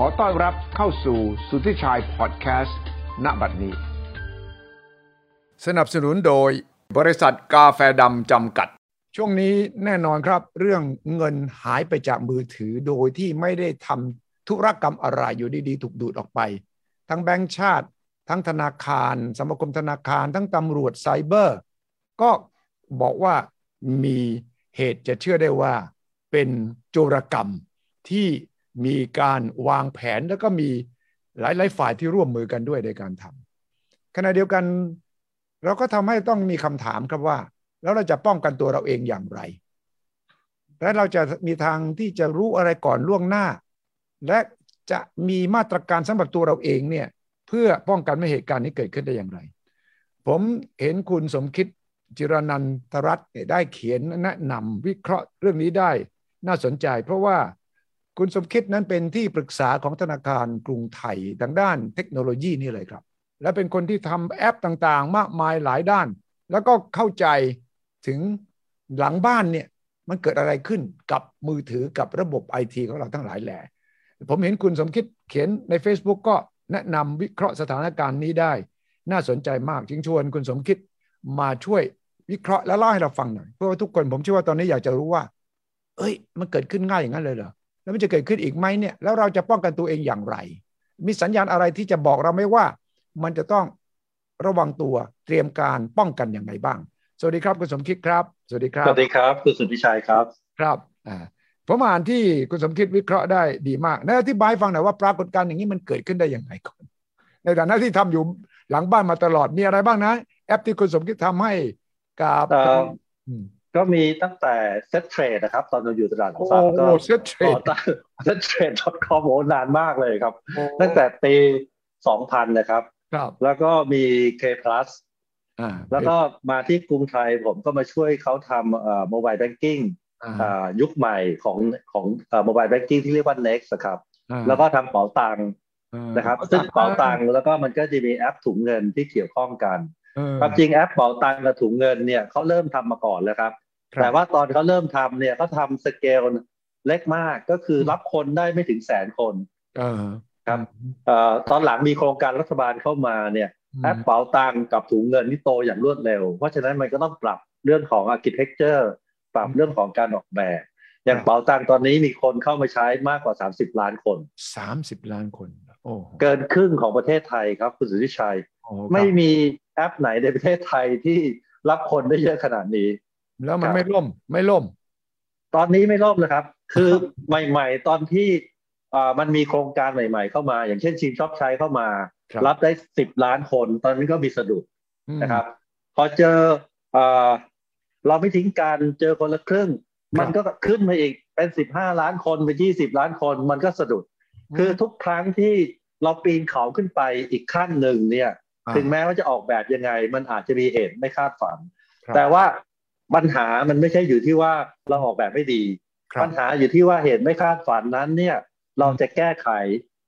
ขอต้อนรับเข้าสู่สุทธิชัยพอดแคสต์ณบัดนี้ สนับสนุนโดยบริษัทกาแฟดำจำกัด ช่วงนี้แน่นอนครับ เรื่องเงินหายไปจากมือถือโดยที่ไม่ได้ทำธุรกรรมอะไรอยู่ดีๆ ถูกดูดออกไป ทั้งแบงก์ชาติ ทั้งธนาคาร สมาคมธนาคาร ทั้งตำรวจไซเบอร์ ก็บอกว่ามีเหตุจะเชื่อได้ว่าเป็นโจรกรรมที่ มีการวางแผนแล้วก็มีหลายๆฝ่ายที่ร่วมมือกันด้วยในการทำขณะเดียวกัน เราก็ทำให้ต้องมีคำถามครับว่า แล้วเราจะป้องกันตัวเราเองอย่างไร และเราจะมีทางที่จะรู้อะไรก่อนล่วงหน้า และจะมีมาตรการสำหรับตัวเราเองเนี่ยเพื่อป้องกันไม่เหตุการณ์นี้เกิดขึ้นได้อย่างไร ผมเห็นคุณสมคิดจิรนันทรัตน์ได้เขียนแนะนำวิเคราะห์เรื่องนี้ได้น่าสนใจ เพราะว่า คุณสมคิดนั้นเป็นที่ปรึกษาของธนาคารกรุงไทยทางด้านเทคโนโลยีนี่เลยครับ และเป็นคนที่ทำแอปต่างๆ มากมายหลายด้าน แล้วก็เข้าใจถึงหลังบ้านเนี่ยมันเกิดอะไรขึ้นกับมือถือกับระบบไอทีของเราทั้งหลายแหล่ผมเห็นคุณสมคิดเขียนใน Facebook ก็แนะนำวิเคราะห์สถานการณ์นี้ได้ น่าสนใจมากจึงชวนคุณสมคิดมาช่วยวิเคราะห์และเล่าให้เราฟังหน่อย เพราะว่าทุกคนผมเชื่อว่าตอนนี้อยากจะรู้ว่า เอ้ย มันเกิดขึ้นง่ายอย่างนั้นเลยเหรอ แล้วมันจะเกิดขึ้นอีกไหมเนี่ยแล้วเราจะป้องกันตัวเองอย่างไร มีสัญญาณอะไรที่จะบอกเราไหมว่า มันจะต้องระวังตัวเตรียมการป้องกันอย่างไรบ้าง สวัสดีครับคุณสมคิดครับ สวัสดีครับสวัสดีครับคุณสุทธิชัยครับครับอ่าผมอ่านที่คุณสมคิดวิเคราะห์ได้ดีมากนะอธิบายฟังหน่อยว่าปรากฏการณ์อย่างนี้มันเกิดขึ้นได้อย่างไรก่อนในฐานะที่ทำอยู่หลังบ้านมาตลอดมีอะไรบ้างนะ แอปที่คุณสมคิดทำให้กับ ก็มีตั้งแต่ Settrade นะครับ ตอนเราอยู่ตลาดหลักทรัพย์ก็ Settrade Settrade.com โอ้นานมากเลยครับ ตั้งแต่ปีสองพันนะครับครับ แล้วก็มี K PLUS แล้วก็มาที่กรุงไทยผมก็มาช่วยเขาทำโมบายแบงกิ้งยุคใหม่ของของโมบายแบงกิ้งที่เรียกว่า NEXT ครับ แล้วก็ทำเป๋าตังนะครับ ซึ่งเป๋าตังแล้วก็มันก็จะมีแอปถุงเงินที่เกี่ยวข้องกันความจริงแอปเป๋าตังกับถุงเงินเนี่ยเขาเริ่มทำมาก่อนแล้วครับ แต่ว่าตอนเขาเริ่มทำเนี่ยเขาทำสเกลเล็กมากก็คือรับคนได้ไม่ถึงแสนคนครับตอนหลังมีโครงการรัฐบาลเข้ามาเนี่ยแอปเป๋าตังกับถุงเงินนี่โตอย่างรวดเร็ว เพราะฉะนั้นมันก็ต้องปรับเรื่องของ architecture ปรับเรื่องของการออกแบบ อย่างเป๋าตังตอนนี้มีคนเข้ามาใช้มากกว่า 30 ล้านคน 30 ล้านคนโอ้เกินครึ่งของประเทศไทยครับคุณสุทธิชัย ไม่มีแอปไหนในประเทศไทยที่รับคนได้เยอะขนาดนี้ แล้วมันไม่ล่มไม่ล่ม ตอนนี้ไม่ล่มเลยครับ คือใหม่ ๆ ตอนที่อ่ามันมีโครงการใหม่ ๆ เข้ามา อย่างเช่นชิมชอบใช้เข้ามา รับได้สิบล้านคน ตอนนี้ก็มีสะดุดนะครับ พอเจออ่าเราไม่ทิ้งกัน เจอคนละครึ่ง มันก็ขึ้นมาอีกเป็นสิบห้าล้านคนเป็นยี่สิบล้านคน มันก็สะดุด คือทุกครั้งที่เราปีนเขาขึ้นไปอีกขั้นหนึ่งเนี่ย ถึงแม้ว่าจะออกแบบยังไง มันอาจจะมีเหตุไม่คาดฝัน แต่ว่า ปัญหามันไม่ใช่อยู่ที่ว่าเราออกแบบไม่ดี ปัญหาอยู่ที่ว่าเหตุไม่คาดฝันนั้นเนี่ยเราจะแก้ไข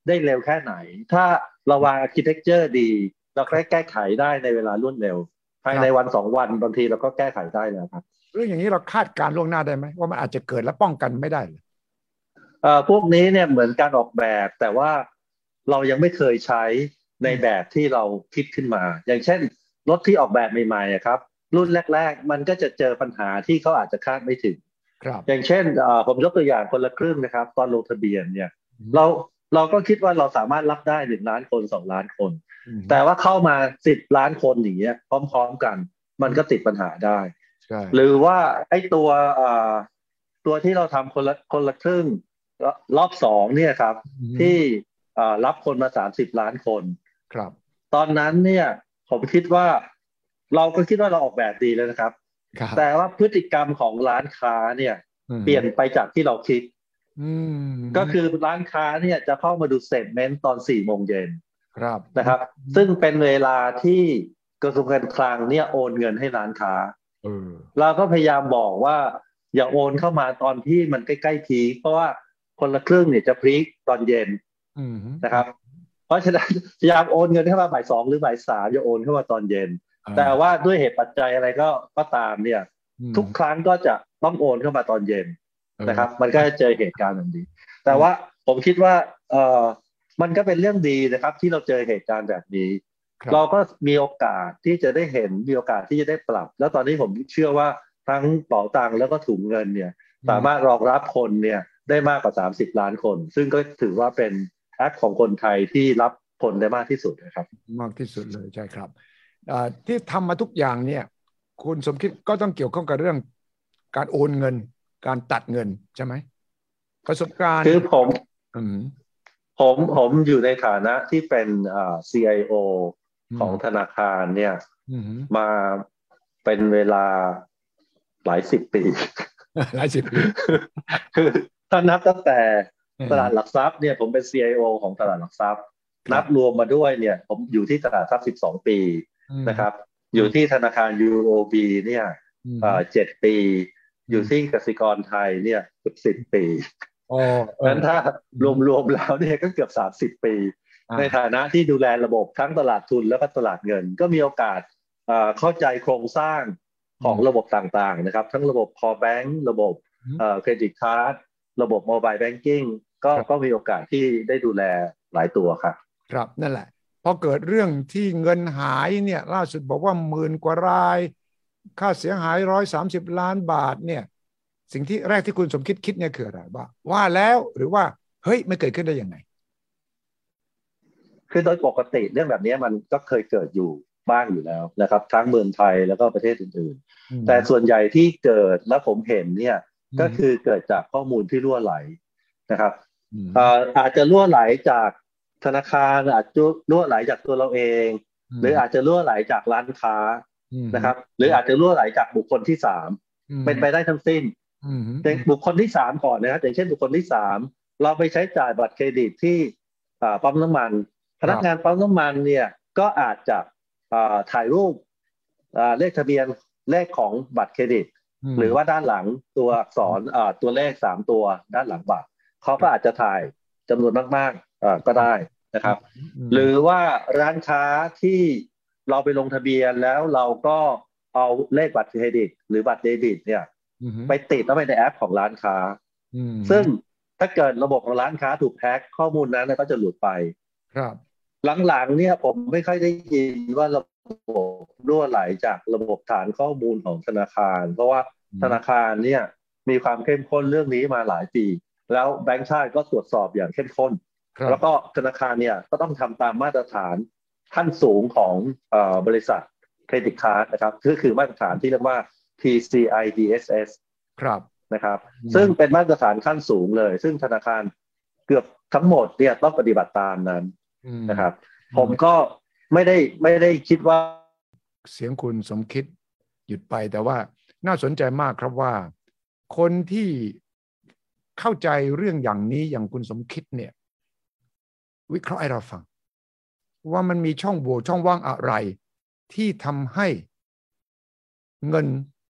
ได้เร็วแค่ไหน ถ้าเราวาง architecture ดี เราแค่แก้ไขได้ในเวลารวดเร็ว ภายในวันสองวันบางทีเราก็แก้ไขได้แล้วครับ เรื่องอย่างนี้เราคาดการล่วงหน้าได้ไหมว่ามันอาจจะเกิดและป้องกันไม่ได้เลยเอ่อพวกนี้เนี่ยเหมือนการออกแบบ แต่ว่าเรายังไม่เคยใช้ในแบบที่เราคิดขึ้นมา อย่างเช่นรถที่ออกแบบใหม่ๆครับ รุ่นแรก ๆ มันก็จะเจอปัญหาที่เขาอาจจะคาดไม่ถึงครับอย่างเช่นผมยกตัวอย่างคนละครึ่งนะครับ ตอนลงทะเบียนเนี่ยเราเราก็คิดว่าเราสามารถรับได้หนึ่งล้านคนสองล้านคน แต่ว่าเข้ามาสิบล้านคนอย่างเงี้ยพร้อม ๆกัน มันก็ติดปัญหาได้ หรือว่าไอ้ตัวตัวที่เราทำคนละคนละครึ่งรอบสองเนี่ยครับ ที่รับคนมาสามสิบล้านคนครับ ตอนนั้นเนี่ยผมคิดว่า เราก็คิดว่าเราออกแบบดีแล้วนะครับ แต่ว่าพฤติกรรมของร้านค้าเนี่ย เปลี่ยนไปจากที่เราคิดก็คือร้านค้าเนี่ยจะเข้ามาดูเซตเมนต์ตอนสี่โมงเย็นครับนะครับ ซึ่งเป็นเวลาที่กระทรวงการคลังเนี่ยโอนเงินให้ร้านค้าเราก็พยายามบอกว่า อย่าโอนเข้ามาตอนที่มันใกล้ๆพีเพราะว่าคนละครึ่งเนี่ยจะพลิกตอนเย็นนะครับ เพราะฉะนั้นพยายามโอนเงินเข้ามาบ่ายสองหรือบ่ายสามจะโอนเข้ามาตอนเย็น แต่ว่าด้วยเหตุปัจจัยอะไรก็ก็ตามเนี่ย ทุกครั้งก็จะต้องโอนเข้ามาตอนเย็นนะครับ มันก็จะเจอเหตุการณ์แบบนี้ แต่ว่าผมคิดว่าเออมันก็เป็นเรื่องดีนะครับ ที่เราเจอเหตุการณ์แบบนี้ เราก็มีโอกาสที่จะได้เห็นมีโอกาสที่จะได้ปรับ แล้วตอนนี้ผมเชื่อว่าทั้งเป๋าตังแล้วก็ถุงเงินเนี่ย สามารถรองรับคนเนี่ยได้มากกว่า 30 ล้านคน ซึ่งก็ถือว่าเป็นแอปของคนไทยที่รับผลได้มากที่สุดนะครับ มากที่สุดเลยใช่ครับ ที่ทำมาทุกอย่างเนี่ย คุณสมคิดก็ต้องเกี่ยวข้องกับเรื่องการโอนเงิน การตัดเงินใช่ไหมประสบการณ์คือผมผมผมอยู่ในฐานะที่เป็น CIO ของธนาคารเนี่ยมาเป็นเวลาหลายสิบปี หลายสิบปี คือถ้านับตั้งแต่ตลาดหลักทรัพย์เนี่ยผมเป็น CIO ของตลาดหลักทรัพย์ นับรวมมาด้วยเนี่ย ผมอยู่ที่ตลาดทรัพย์สิบสองปี นะครับ อยู่ที่ธนาคาร UOB เนี่ยเจ็ดปี อยู่ที่กสิกรไทยเนี่ยเกือบสิบปีงั้นถ้ารวมๆแล้วเนี่ยก็เกือบสามสิบปี ในฐานะที่ดูแลระบบทั้งตลาดทุนแล้วก็ตลาดเงิน ก็มีโอกาสเข้าใจโครงสร้างของระบบต่างๆนะครับ ทั้งระบบคอแบงก์ระบบเครดิตการ์ดระบบโมบายแบงกิ้งก็ก็มีโอกาสที่ได้ดูแลหลายตัวครับ ครับนั่นแหละ พอเกิดเรื่องที่เงินหายเนี่ยล่าสุดบอกว่าหมื่นกว่าราย ค่าเสียหายร้อยสามสิบล้านบาทเนี่ยสิ่งที่แรกที่คุณสมคิดคิดเนี่ยคืออะไรว่าว่าแล้วหรือว่าเฮ้ยไม่เกิดขึ้นได้ยังไง คือโดยปกติเรื่องแบบนี้มันก็เคยเกิดอยู่บ้างอยู่แล้วนะครับ ทั้งเมืองไทยแล้วก็ประเทศอื่นๆ แต่ส่วนใหญ่ที่เกิดและผมเห็นเนี่ยก็คือเกิดจากข้อมูลที่รั่วไหลนะครับอาจจะรั่วไหลจาก ธนาคารอาจจะรั่วไหลจากตัวเราเอง หรืออาจจะรั่วไหลจากร้านค้านะครับ หรืออาจจะรั่วไหลจากบุคคลที่สามเป็นไปได้ทั้งสิ้นแต่บุคคลที่สามก่อนนะครับอย่างเช่นบุคคลที่สามเราไปใช้จ่ายบัตรเครดิตที่ปั๊มน้ำมัน พนักงานปั๊มน้ำมันเนี่ยก็อาจจะถ่ายรูปเลขทะเบียนเลขของบัตรเครดิต หรือว่าด้านหลังตัวอักษรตัวเลขสามตัวด้านหลังบัตรเขาก็อาจจะถ่ายจำนวนมากๆ ก็ได้นะครับ หรือว่าร้านค้าที่เราไปลงทะเบียนแล้วเราก็เอาเลขบัตรเครดิต หรือบัตรเดบิต เนี่ยไปติดแล้วไปในแอปของร้านค้าซึ่งถ้าเกิดระบบของร้านค้าถูกแฮ็กข้อมูลนั้นก็จะหลุดไป ครับ หลังๆเนี่ยผมไม่ค่อยได้ยินว่าระบบรั่วไหลจากระบบฐานข้อมูลของธนาคาร เพราะว่าธนาคารเนี่ยมีความเข้มข้นเรื่องนี้มาหลายปี แล้วแบงก์ชาติก็ตรวจสอบอย่างเข้มข้น แล้วก็ธนาคารเนี่ยก็ต้องทำตามมาตรฐานขั้นสูงของอบริษัทเครดิตการ์ดนะครับก็คือมาตรฐานที่เรียกว่า PCI DSS ครับนะครับ ซึ่งเป็นมาตรฐานขั้นสูงเลย ซึ่งธนาคารเกือบทั้งหมดเนี่ยต้องปฏิบัติตามนั้นนะครับ ผมก็ไม่ได้ไม่ได้คิดว่า เสียงคุณสมคิดหยุดไปแต่ว่าน่าสนใจมากครับว่า คนที่เข้าใจเรื่องอย่างนี้อย่างคุณสมคิดเนี่ย วิเคราะห์ให้เราฟัง ว่ามันมีช่องโหว่ช่องว่างอะไร ที่ทำให้เงิน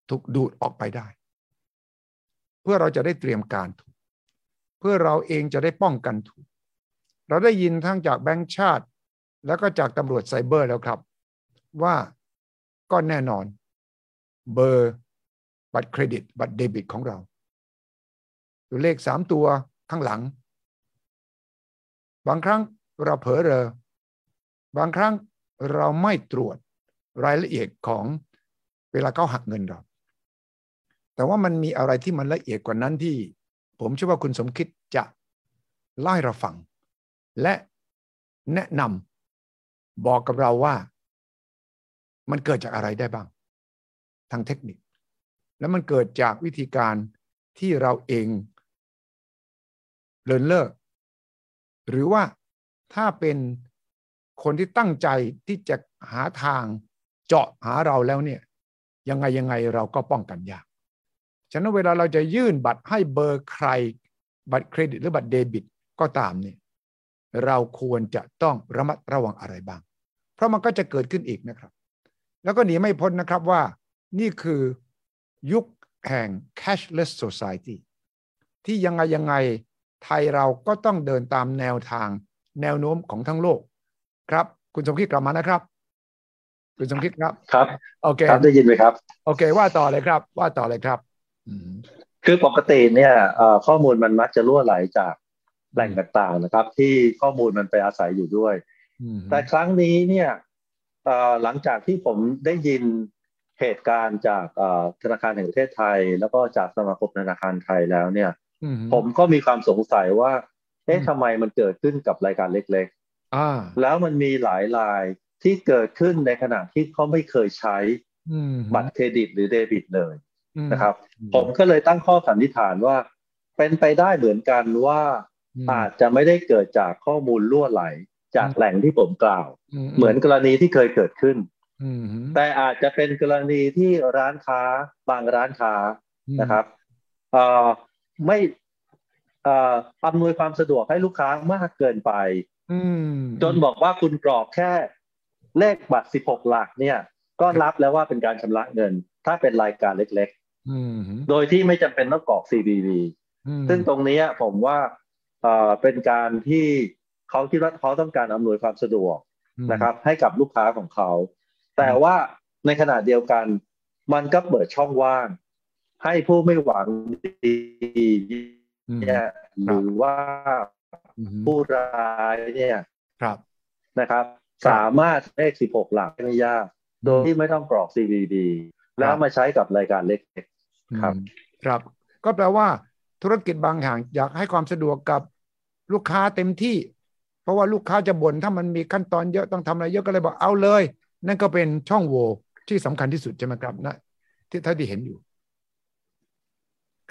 ถูกดูดออกไปได้ เพื่อเราจะได้เตรียมการถูก เพื่อเราเองจะได้ป้องกันถูก เราได้ยินทั้งจากแบงก์ชาติ แล้วก็จากตำรวจไซเบอร์แล้วครับ ว่าก็แน่นอน เบอร์ บัตรเครดิต บัตรเดบิตของเรา ตัวเลขสามตัวข้างหลัง บางครั้งเราเผลอเรอบางครั้งเราไม่ตรวจรายละเอียดของเวลาเขาหักเงินเรา แต่ว่ามันมีอะไรที่มันละเอียดกว่านั้นที่ ผมเชื่อว่าคุณสมคิดจะไล่เราฟัง และแนะนำบอกกับเราว่า มันเกิดจากอะไรได้บ้าง ทางเทคนิค และมันเกิดจากวิธีการที่เราเองเลินเลิก หรือว่าถ้าเป็นคนที่ตั้งใจที่จะหาทางเจาะหาเราแล้วเนี่ย ยังไงยังไงเราก็ป้องกันยาก ฉะนั้นเวลาเราจะยื่นบัตรให้เบอร์ใคร บัตรเครดิตหรือบัตรเดบิตก็ตามเนี่ยเราควรจะต้องระมัดระวังอะไรบ้าง เพราะมันก็จะเกิดขึ้นอีกนะครับ แล้วก็หนีไม่พ้นนะครับว่านี่คือยุคแห่ง cashless society ที่ยังไงยังไง ไทยเราก็ต้องเดินตามแนวทางแนวโน้มของทั้งโลก ครับ คุณสมคิดกลับมานะครับ คุณสมคิดครับครับโอเคครับได้ยินไหมครับ โอเค ว่าต่อเลยครับ ว่าต่อเลยครับคือปกติเนี่ยข้อมูลมันมักจะรั่วไหลจากแหล่งต่างๆนะครับ ที่ข้อมูลมันไปอาศัยอยู่ด้วย แต่ครั้งนี้เนี่ยหลังจากที่ผมได้ยินเหตุการณ์จากธนาคารแห่งประเทศไทย แล้วก็จากสมาคมธนาคารไทยแล้วเนี่ย ผมก็มีความสงสัยว่า เอ๊ะทำไมมันเกิดขึ้นกับรายการเล็กๆแล้วมันมีหลายรายที่เกิดขึ้นในขณะที่เขาไม่เคยใช้บัตรเครดิตหรือเดบิตเลยนะครับ ผมก็เลยตั้งข้อสันนิษฐานว่า เป็นไปได้เหมือนกันว่าอาจจะไม่ได้เกิดจากข้อมูลล่วไหล จากแหล่งที่ผมกล่าว เหมือนกรณีที่เคยเกิดขึ้นแต่อาจจะเป็นกรณีที่ร้านค้าบางร้านค้านะครับ ไม่อำนวยความสะดวกให้ลูกค้ามากเกินไปจนบอกว่าคุณกรอกแค่เลขบัตร16หลักเนี่ย ก็รับแล้วว่าเป็นการชำระเงิน ถ้าเป็นรายการเล็กๆโดยที่ไม่จำเป็นต้องกรอก CBV ซึ่งตรงนี้ผมว่าเป็นการที่เขาคิดว่าเขาต้องการอำนวยความสะดวกนะครับ ให้กับลูกค้าของเขา แต่ว่าในขณะเดียวกัน มันก็เปิดช่องว่าง ให้ผู้ไม่หวังดีเนี่ยหรือว่าผู้ร้ายเนี่ยครับนะครับ สามารถเลข16หลักไม่ยากโดยที่ไม่ต้องกรอก CVV แล้วมาใช้กับรายการเล็กๆครับ ครับ ก็แปลว่าธุรกิจบางอย่างอยากให้ความสะดวกกับลูกค้าเต็มที่ เพราะว่าลูกค้าจะบ่นถ้ามันมีขั้นตอนเยอะต้องทำอะไรเยอะก็เลยบอกเอาเลย นั่นก็เป็นช่องโหว่ที่สำคัญที่สุดใช่ไหมครับนะที่ท่านที่เห็นอยู่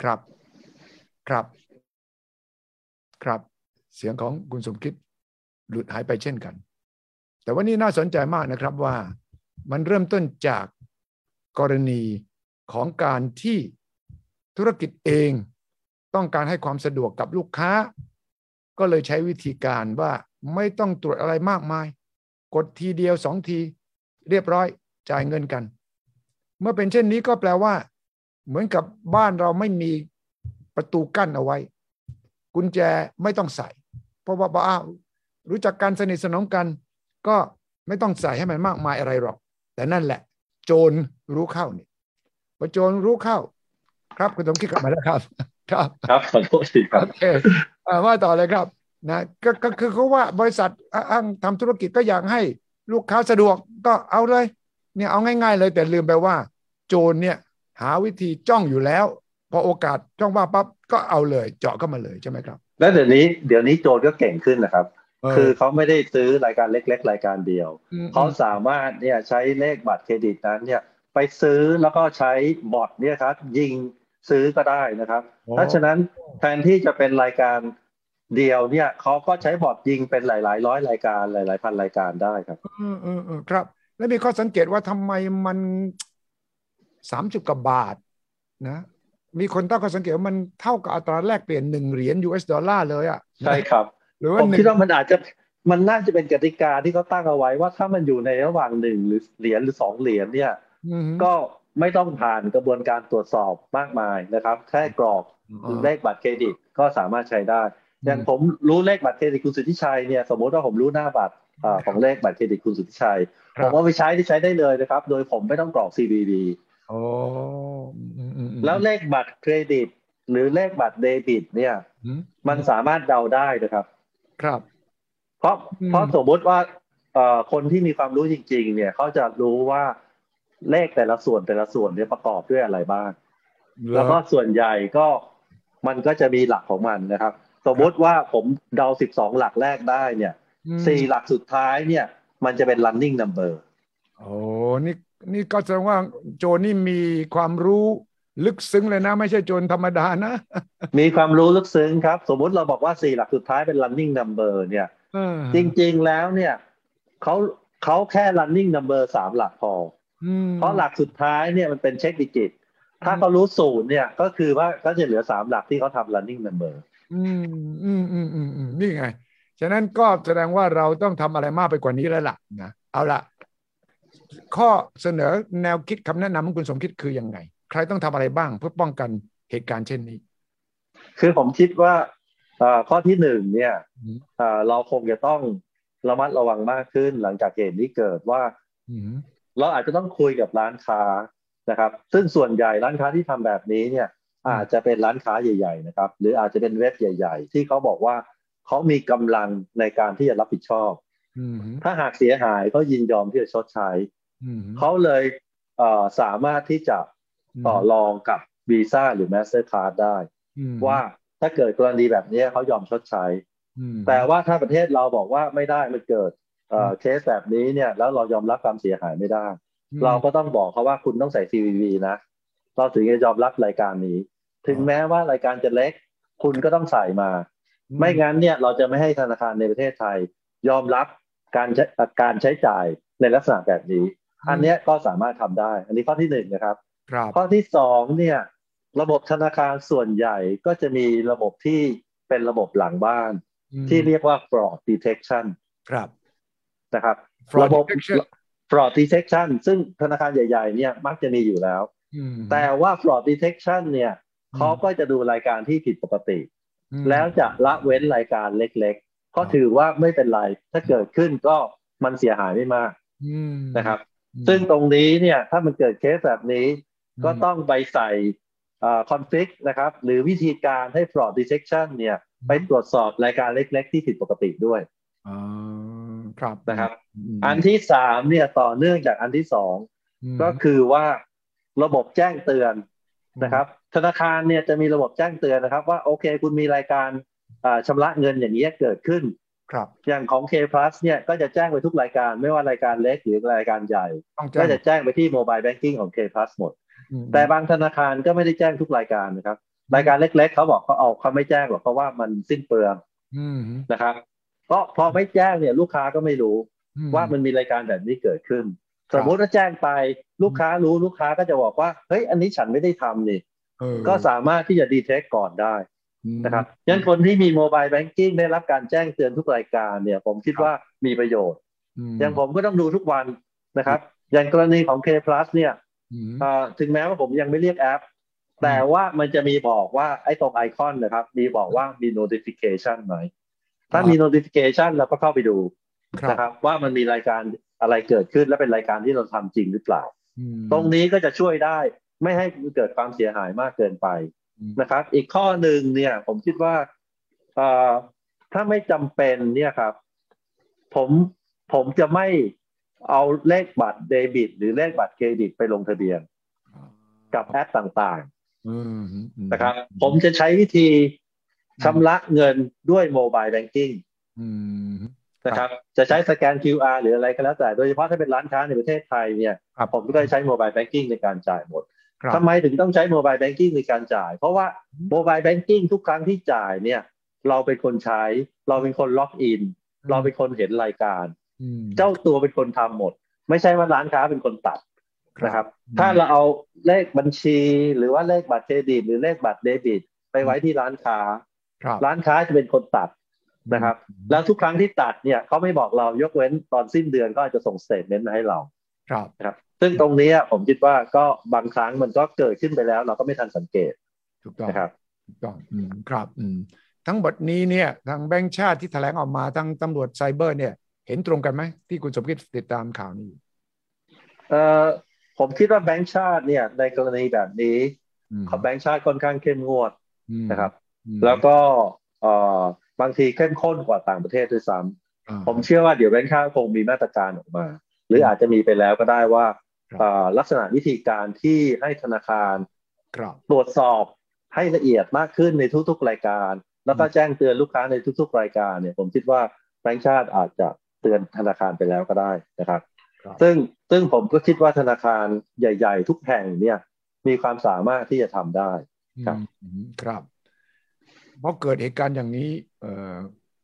ครับ ครับ ครับ เสียงของคุณสมคิดหลุดหายไปเช่นกัน แต่ว่านี่น่าสนใจมากนะครับว่ามันเริ่มต้นจากกรณีของการที่ธุรกิจเองต้องการให้ความสะดวกกับลูกค้า ก็เลยใช้วิธีการว่าไม่ต้องตรวจอะไรมากมาย กดทีเดียวสองที เรียบร้อยจ่ายเงินกัน เมื่อเป็นเช่นนี้ก็แปลว่า เหมือนกับบ้านเราไม่มีประตูกั้นเอาไว้ กุญแจไม่ต้องใส่ เพราะว่าอ้ารู้จักกันสนิทสนมกัน ก็ไม่ต้องใส่ให้มันมากมายอะไรหรอก แต่นั่นแหละ โจรรู้เข้านี่พอโจรรู้เข้า ครับคุณสมคิดกลับมาแล้วครับ ครับครับขอโทษทีครับโอเคว่าต่อเลยครับนะก็ก็คือเขาว่าบริษัทอ้างทำธุรกิจก็อยากให้ลูกค้าสะดวกก็เอาเลย เนี่ยเอาง่าย ๆ เลยแต่ลืมไปว่า โจรเนี่ย หาวิธีจ้องอยู่แล้ว พอโอกาสจ้องว่าปั๊บก็เอาเลย เจาะเข้ามาเลยใช่ไหมครับ แล้วเดี๋ยวนี้เดี๋ยวนี้โจรก็เก่งขึ้นนะครับ คือเขาไม่ได้ซื้อรายการเล็ก ๆ รายการเดียวเขาสามารถเนี่ยใช้เลขบัตรเครดิตนั้นเนี่ยไปซื้อแล้วก็ใช้บอทเนี่ยครับ ยิงซื้อก็ได้นะครับ เพราะฉะนั้นแทนที่จะเป็นรายการเดียวเนี่ยเขาก็ใช้บอร์ดยิงเป็นหลาย ๆ ร้อยรายการหลาย ๆ พันรายการได้ครับ อืมอืมอืมครับ แล้วมีข้อสังเกตว่าทำไมมัน สามสิบกว่าบาทนะมีคนตั้งข้อสังเกตว่ามันเท่ากับอัตราแลกเปลี่ยนหนึ่งเหรียญ US ดอลลาร์เลยอะใช่ครับ หรือว่าผมคิดว่ามันอาจจะมันน่าจะเป็นกติกาที่เขาตั้งเอาไว้ว่าถ้ามันอยู่ในระหว่างหนึ่งหรือเหรียญหรือสองเหรียญเนี่ยก็ไม่ต้องผ่านกระบวนการตรวจสอบมากมายนะครับ แค่กรอกเลขบัตรเครดิตก็สามารถใช้ได้ อย่างผมรู้เลขบัตรเครดิตคุณสุทธิชัยเนี่ยสมมติว่าผมรู้หน้าบัตรของเลขบัตรเครดิตคุณสุทธิชัยผมเอาไปใช้ที่ใช้ได้เลยนะครับ โดยผมไม่ต้องกรอก CVV โอ้แล้วเลขบัตรเครดิต หรือเลขบัตรเดบิต เนี่ยมันสามารถเดาได้นะครับ ครับ เพราะเพราะสมมติว่าคนที่มีความรู้จริง ๆ เนี่ยเขาจะรู้ว่าเลขแต่ละส่วนแต่ละส่วนเนี่ยประกอบด้วยอะไรบ้าง แล้วก็ส่วนใหญ่ก็มันก็จะมีหลักของมันนะครับ สมมติว่าผมเดาสิบสองหลักแรกได้เนี่ยสี่หลักสุดท้ายเนี่ย มันจะเป็น running number โอ้นี่ นี่ก็แสดงว่าโจนี่มีความรู้ลึกซึ้งเลยนะ ไม่ใช่โจรธรรมดานะ มีความรู้ลึกซึ้งครับ สมมุติเราบอกว่าสี่หลักสุดท้ายเป็น running number เนี่ยจริงๆแล้วเนี่ยเขาเขาแค่ running number สามหลักพอเพราะหลักสุดท้ายเนี่ยมันเป็นเช็คดิจิต ถ้าเขารู้ศูนย์เนี่ยก็คือว่าก็จะเหลือสามหลักที่เขาทำ running number อืมอืมอืมอืมอืมนี่ไง ฉะนั้นก็แสดงว่าเราต้องทำอะไรมากไปกว่านี้แล้วล่ะนะเอาละ ข้อเสนอแนวคิดคำแนะนำของคุณสมคิดคือยังไง ใครต้องทำอะไรบ้างเพื่อป้องกันเหตุการณ์เช่นนี้ คือผมคิดว่าข้อที่หนึ่งเนี่ยเราคงจะต้องระมัดระวังมากขึ้นหลังจากเหตุนี้เกิดว่าเราอาจจะต้องคุยกับร้านค้านะครับ ซึ่งส่วนใหญ่ร้านค้าที่ทำแบบนี้เนี่ยอาจจะเป็นร้านค้าใหญ่ ๆ นะครับ หรืออาจจะเป็นเว็บใหญ่ ๆ ที่เขาบอกว่าเขามีกำลังในการที่จะรับผิดชอบ ถ้าหากเสียหายเขายินยอมที่จะชดใช้เขาเลยสามารถที่จะต่อรองกับวีซ่าหรือแมสเตอร์คาร์ดได้ ว่าถ้าเกิดกรณีแบบนี้เขายอมชดใช้ แต่ว่าถ้าประเทศเราบอกว่าไม่ได้มันเกิดเคสแบบนี้เนี่ยแล้วเรายอมรับความเสียหายไม่ได้ เราก็ต้องบอกเขาว่าคุณต้องใส่ CVV นะ เราถึงจะยอมรับรายการนี้ ถึงแม้ว่ารายการจะเล็ก คุณก็ต้องใส่มา ไม่งั้นเนี่ยเราจะไม่ให้ธนาคารในประเทศไทย ยอมรับ การการใช้จ่ายในลักษณะแบบนี้ อันนี้ก็สามารถทำได้ อันนี้ข้อที่หนึ่งนะครับ ข้อที่สองเนี่ย ระบบธนาคารส่วนใหญ่ก็จะมีระบบที่เป็นระบบหลังบ้าน ที่เรียกว่า fraud detection ครับนะครับ ระบบ fraud detection ซึ่งธนาคารใหญ่ ๆ เนี่ยมักจะมีอยู่แล้ว แต่ว่า fraud detection เนี่ยเขาก็จะดูรายการที่ผิดปกติ แล้วจะละเว้นรายการเล็กๆ ก็ถือว่าไม่เป็นไร ถ้าเกิดขึ้นก็มันเสียหายไม่มากนะครับ ซึ่งตรงนี้เนี่ยถ้ามันเกิดเคสแบบนี้ ก็ต้องไปใส่คอนฟ lict นะครับ หรือวิธีการให้ fraud detection เนี่ย ไปตรวจสอบรายการเล็ก ๆ ที่ผิดปกติด้วยครับนะครับ อันที่สามเนี่ยต่อเนื่องจากอันที่สองก็คือว่าระบบแจ้งเตือนนะครับ ธนาคารเนี่ยจะมีระบบแจ้งเตือนนะครับ ว่าโอเค คุณมีรายการ ชำระเงินอย่างนี้เกิดขึ้นครับ อย่างของ K plus เนี่ยก็จะแจ้งไปทุกรายการไม่ว่ารายการเล็กหรือรายการใหญ่ ก็จะแจ้งไปที่โมบายแบงกิ้งของ K plus หมด แต่บางธนาคารก็ไม่ได้แจ้งทุกรายการนะครับ รายการเล็ก ๆ เขาบอกเขาเอาเขาไม่แจ้งหรอกเพราะว่ามันสิ้นเปลืองนะครับ เพราะพอไม่แจ้งเนี่ยลูกค้าก็ไม่รู้ว่ามันมีรายการแบบนี้เกิดขึ้น สมมุติว่าแจ้งไปลูกค้ารู้ลูกค้าก็จะบอกว่าเฮ้ยอันนี้ฉันไม่ได้ทำนี่ก็สามารถที่จะดีเทคก่อนได้ นะครับยันคนที่มีโมบายแบงกิ้งได้รับการแจ้งเตือนทุกรายการเนี่ย ผมคิดว่ามีประโยชน์อย่างผมก็ต้องดูทุกวันนะครับ อย่างกรณีของ K plus เนี่ยถึงแม้ว่าผมยังไม่เรียกแอป แต่ว่ามันจะมีบอกว่าไอ้ตรงไอคอนนะครับ มีบอกว่ามี notification ไหมถ้ามี notification เราก็เข้าไปดูนะครับ ว่ามันมีรายการอะไรเกิดขึ้นและเป็นรายการที่เราทำจริงหรือเปล่า ตรงนี้ก็จะช่วยได้ไม่ให้เกิดความเสียหายมากเกินไป นะครับ อีกข้อหนึ่งเนี่ย ผมคิดว่าถ้าไม่จำเป็นเนี่ยครับ ผมผมจะไม่เอาเลขบัตรเดบิต หรือเลขบัตรเครดิตไปลงทะเบียน กับแอปต่างๆนะครับ ผมจะใช้วิธีชำระเงินด้วยโมบายแบงกิ้งนะครับจะใช้สแกน QR หรืออะไรก็แล้วแต่ โดยเฉพาะถ้าเป็นร้านค้าในประเทศไทยเนี่ย ผมก็ใช้โมบายแบงกิ้งในการจ่ายหมด ทำไมถึงต้องใช้โมบายแบงกิ้งในการจ่าย เพราะว่าโมบายแบงกิ้งทุกครั้งที่จ่ายเนี่ย เราเป็นคนใช้ เราเป็นคนล็อกอิน เราเป็นคนเห็นรายการ เจ้าตัวเป็นคนทำหมด ไม่ใช่ว่าร้านค้าเป็นคนตัดนะครับ ถ้าเราเอาเลขบัญชีหรือว่าเลขบัตรเครดิต หรือเลขบัตรเดบิต ไปไว้ที่ร้านค้า ร้านค้าจะเป็นคนตัดนะครับ แล้วทุกครั้งที่ตัดเนี่ยเขาไม่บอกเรายกเว้นตอนสิ้นเดือนก็อาจจะส่ง statement มาให้เราครับนะครับ ซึ่งตรงนี้ผมคิดว่าก็บางครั้งมันก็เกิดขึ้นไปแล้ว เราก็ไม่ทันสังเกตถูกต้องนะครับถูกต้องอืมครับอืมทั้งหมดนี้เนี่ยทางแบงค์ชาติที่แถลงออกมาทั้งตำรวจไซเบอร์เนี่ย เห็นตรงกันไหมที่คุณสมคิดติดตามข่าวนี้เอ่อผมคิดว่าแบงค์ชาติเนี่ย ในกรณีแบบนี้เขาแบงค์ชาติค่อนข้างเข้มงวดนะครับ แล้วก็บางทีเข้มข้นกว่าต่างประเทศด้วยซ้ำผมเชื่อว่าเดี๋ยวแบงค์ชาติคงมีมาตรการออกมา หรืออาจจะมีไปแล้วก็ได้ว่า ลักษณะวิธีการที่ให้ธนาคารตรวจสอบให้ละเอียดมากขึ้นในทุกๆรายการ แล้วก็แจ้งเตือนลูกค้าในทุก ๆ รายการเนี่ย ผมคิดว่าแบงค์ชาติอาจจะเตือนธนาคารไปแล้วก็ได้นะครับ ซึ่งซึ่งผมก็คิดว่าธนาคารใหญ่ ๆ ทุกแห่งเนี่ย มีความสามารถที่จะทำได้ครับครับพอเกิดเหตุการณ์อย่างนี้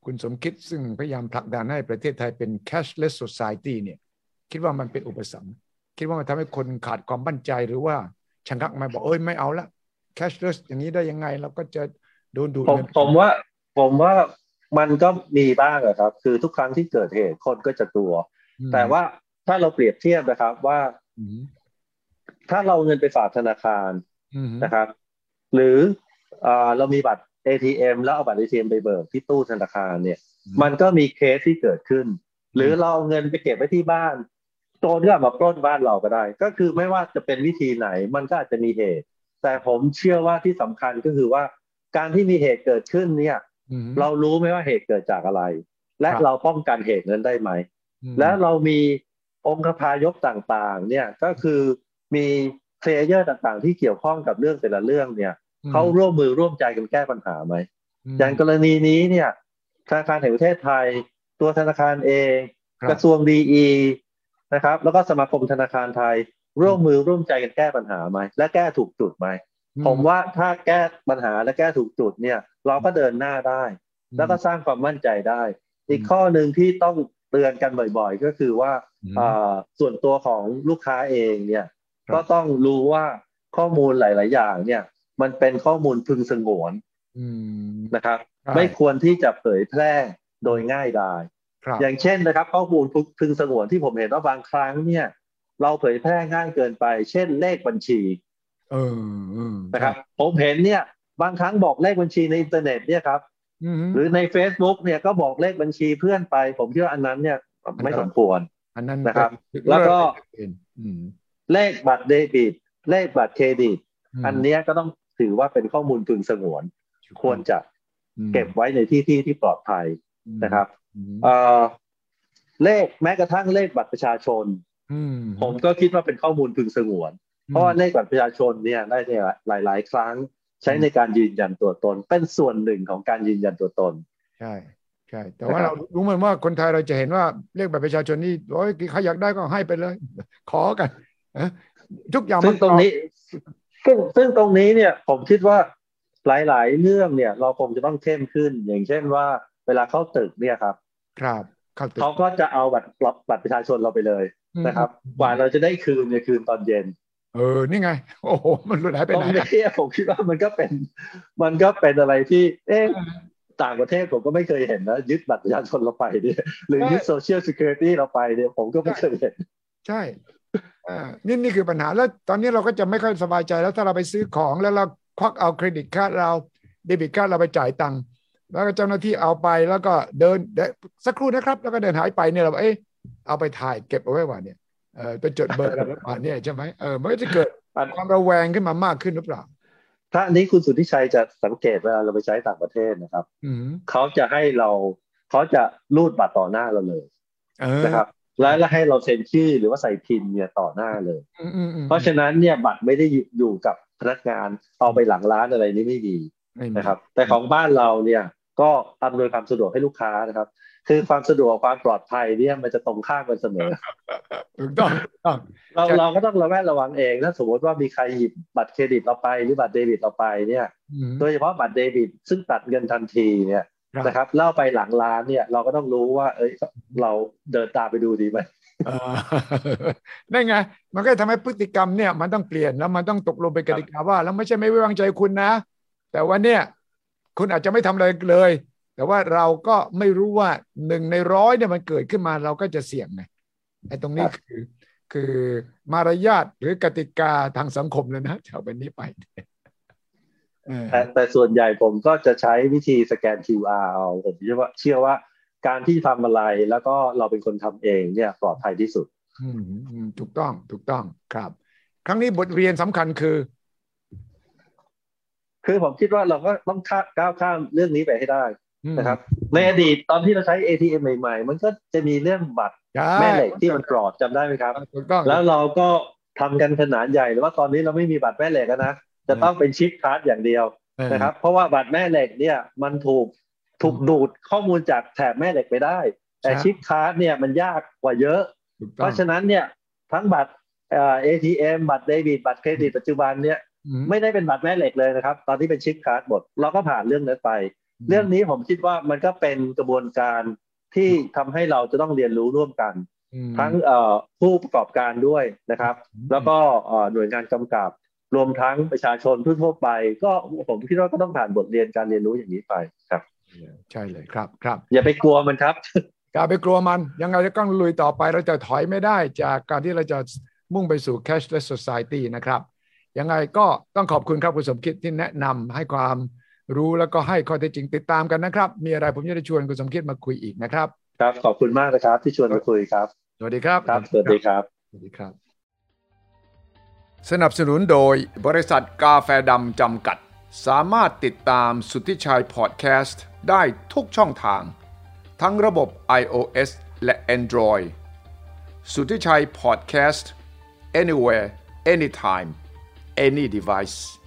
คุณสมคิดซึ่งพยายามผลักดันให้ประเทศไทยเป็น cashless society เนี่ย คิดว่ามันเป็นอุปสรรค คิดว่ามันทำให้คนขาดความมั่นใจหรือว่าชะงักไม่บอกเอ้ยไม่เอาละ cashless อย่างนี้ได้ยังไงเราก็จะโดนดูผมผมว่า ผมว่ามันก็มีบ้างครับ คือทุกครั้งที่เกิดเหตุคนก็จะกลัว แต่ว่าถ้าเราเปรียบเทียบนะครับว่าถ้าเราเงินไปฝากธนาคารนะครับ หรือเรามีบัตร ATM แล้วเอาบัตร ATM ไปเบิกที่ตู้ธนาคารเนี่ย มันก็มีเคสที่เกิดขึ้น หรือเราเงินไปเก็บไว้ที่บ้านโจรก็มาปล้นบ้านเราก็ได้ ก็คือไม่ว่าจะเป็นวิธีไหน มันก็อาจจะมีเหตุ แต่ผมเชื่อว่าที่สำคัญก็คือว่า การที่มีเหตุเกิดขึ้นเนี่ย เรารู้ไหมว่าเหตุเกิดจากอะไร และเราป้องกันเหตุนั้นได้ไหม และเรามีองคาพยพต่างๆ เนี่ยก็คือมี player ต่างๆ ที่เกี่ยวข้องกับเรื่องแต่ละเรื่องเนี่ยเขาร่วมมือร่วมใจกันแก้ปัญหาไหมอย่างกรณีนี้เนี่ยธนาคารแห่งประเทศไทย ตัวธนาคารเอง กระทรวงดี นะครับ แล้วก็สมาคมธนาคารไทย ร่วมมือร่วมใจกันแก้ปัญหาไหมและแก้ถูกจุดไหมผมว่าถ้าแก้ปัญหาและแก้ถูกจุดเนี่ย เราก็เดินหน้าได้ แล้วก็สร้างความมั่นใจได้ อีกข้อหนึ่งที่ต้องเตือนกันบ่อยๆ ก็คือว่าส่วนตัวของลูกค้าเองเนี่ย ก็ต้องรู้ว่าข้อมูลหลาย ๆ อย่างเนี่ย มันเป็นข้อมูลพึงสงวนนะครับ ไม่ควรที่จะเผยแพร่โดยง่ายดาย อย่างเช่นนะครับ ข้อมูลพึงสงวนที่ผมเห็นว่าบางครั้งเนี่ย เราเผยแพร่ง่ายเกินไป เช่นเลขบัญชี เออนะครับ ผมเห็นเนี่ย บางครั้งบอกเลขบัญชีในอินเทอร์เน็ตเนี่ยครับหรือใน Facebook เนี่ยก็บอกเลขบัญชีเพื่อนไป ผมคิดว่าอันนั้นเนี่ยไม่สมควรอันนั้นนะครับ แล้วก็เลขบัตรเดบิตเลขบัตรเครดิต อันนี้ก็ต้องถือว่าเป็นข้อมูลพึงสงวน ควรจะเก็บไว้ในที่ที่ที่ปลอดภัยนะครับ เลขแม้กระทั่งเลขบัตรประชาชนผมก็คิดว่าเป็นข้อมูลพึงสงวน เพราะว่าเลขบัตรประชาชนเนี่ยได้หลาย ๆ ครั้งใช้ในการยืนยันตัวตน เป็นส่วนหนึ่งของการยืนยันตัวตน ใช่ใช่แต่ว่าเรารู้เหมือนว่าคนไทยเราจะเห็นว่าเลขบัตรประชาชนนี่โอ้ยใครอยากได้ก็ให้ไปเลย ขอกันทุกอย่างซึ่งตรงนี้ซึ่งซึ่งตรงนี้เนี่ยผมคิดว่าหลาย ๆ เรื่องเนี่ย เราคงจะต้องเข้มขึ้น อย่างเช่นว่า เวลาเข้าตึกเนี่ยครับ ครับเขาก็จะเอาบัตรบัตรประชาชนเราไปเลยนะครับกว่าเราจะได้คืนเนี่ยคืนตอนเย็น เออนี่ไง โอ้โหมันหลุดหายไปไหนตรงนีผมคิดว่ามันก็เป็น มันก็เป็นอะไรที่ เอ๊ะต่างประเทศผมก็ไม่เคยเห็นนะยึดบัตรประชาชนเราไปเนี่ยหรือยึด social security เราไปเนี่ยผมก็ไม่เคยเห็น ใช่อ่านี่นี่คือปัญหาแล้วตอนนี้เราก็จะไม่ค่อยสบายใจแล้วถ้าเราไปซื้อของแล้วเราควักเอา credit card เรา debit card เราไปจ่ายตังค์ แล้วก็เจ้าหน้าที่เอาไปแล้วก็เดินสักครู่นะครับ แล้วก็เดินหายไปเนี่ยเราเอ๊ะเอาไปถ่ายเก็บเอาไว้ว่าเนี่ยเออไปจดเบอร์อะไรประมาณนี้ใช่ไหมเออมันก็จะเกิดความระแวงขึ้นมามากขึ้นหรือเปล่า ถ้าอันนี้คุณสุทธิชัยจะสังเกตเวลาเราไปใช้ต่างประเทศนะครับเขาจะให้เราเขาจะรูดบัตรต่อหน้าเราเลยนะครับแล้วให้เราเซ็นชื่อหรือว่าใส่พินเนี่ยต่อหน้าเลย เพราะฉะนั้นเนี่ยบัตรไม่ได้อยู่กับพนักงานเอาไปหลังร้านอะไรนี้ไม่ดี นะครับ แต่ของบ้านเราเนี่ยก็อำนวยความสะดวกให้ลูกค้านะครับ คือความสะดวกความปลอดภัยเนี่ยมันจะตรงข้ามกันเสมอถูกต้องเราเราก็ต้องระแวดระวังเองถ้าสมมติว่ามีใครหยิบบัตรเครดิตเราไปหรือบัตรเดบิตเราไปเนี่ยโดยเฉพาะบัตรเดบิต ซึ่งตัดเงินทันทีเนี่ยนะครับเล่าไปหลังร้านเนี่ย เราก็ต้องรู้ว่า เอ้ยเราเดินตามไปดูดีไหมได้ไง มันก็ทำให้พฤติกรรมเนี่ยมันต้องเปลี่ยนแล้วมันต้องตกลงเป็นกติกาว่า แล้วไม่ใช่ไม่ไว้วางใจคุณนะ แต่ว่าเนี่ยคุณอาจจะไม่ทำอะไรเลย แต่ว่าเราก็ไม่รู้ว่าหนึ่งในร้อยเนี่ยมันเกิดขึ้นมาเราก็จะเสี่ยงไงไอ้ตรงนี้คือคือมารยาทหรือกติกาทางสังคมเลยนะจะเอาเป็นนี้ไปแต่แต่ส่วนใหญ่ผมก็จะใช้วิธีสแกน QR เอาผมเชื่อว่าเชื่อว่าการที่ทำอะไรแล้วก็เราเป็นคนทำเองเนี่ยปลอดภัยที่สุดอืมถูกต้องถูกต้องครับ ครั้งนี้บทเรียนสำคัญคือ คือผมคิดว่าเราก็ต้องก้าวข้ามเรื่องนี้ไปให้ได้นะครับ ในอดีตตอนที่เราใช้ ATM ใหม่ๆ มันก็จะมีเรื่องบัตรแม่เหล็กที่มันกรอดจำได้ไหมครับ แล้วเราก็ทำกันขนาดใหญ่หรือว่าตอนนี้เราไม่มีบัตรแม่เหล็กนะ จะต้องเป็นชิปคาร์ดอย่างเดียวนะครับ เพราะว่าบัตรแม่เหล็กเนี่ยมันถูกถูกดูดข้อมูลจากแถบแม่เหล็กไปได้ แต่ chip card เนี่ยมันยากกว่าเยอะ เพราะฉะนั้นเนี่ยทั้งบัตรเอทีเอ็มบัตรเดบิตบัตรเครดิตปัจจุบันเนี่ย ไม่ได้เป็นบัตรแม่เหล็กเลยนะครับ ตอนนี้เป็น chip card หมดเราก็ผ่านเรื่องนั้นไป เรื่องนี้ผมคิดว่ามันก็เป็นกระบวนการที่ทำให้เราจะต้องเรียนรู้ร่วมกัน ทั้งผู้ประกอบการด้วยนะครับ แล้วก็หน่วยงานกำกับ รวมทั้งประชาชนทั่วไป ก็ผมคิดว่าก็ต้องผ่านบทเรียนการเรียนรู้อย่างนี้ไปครับ ใช่เลยครับครับ อย่าไปกลัวมันครับอย่าไปกลัวมัน ยังไงจะต้องลุยต่อไปเราจะถอยไม่ได้จากการที่เราจะมุ่งไปสู่ cashless society นะครับ ยังไงก็ต้องขอบคุณครับคุณสมคิดที่แนะนำให้ความรู้แล้วก็ให้ข้อเท็จจริงติดตามกันนะครับ มีอะไรผมจะได้ชวนคุณสมคิดมาคุยอีกนะครับ ครับขอบคุณมากนะครับ ที่ชวนมาคุยครับสวัสดีครับครับสวัสดีครับสวัสดีครับ สนับสนุนโดยบริษัทกาแฟดำจำกัด สามารถติดตามสุทธิชัยพอดแคสต์ได้ทุกช่องทาง ทั้งระบบ iOS และ Android สุทธิชัยพอดแคสต์ anywhere anytime any device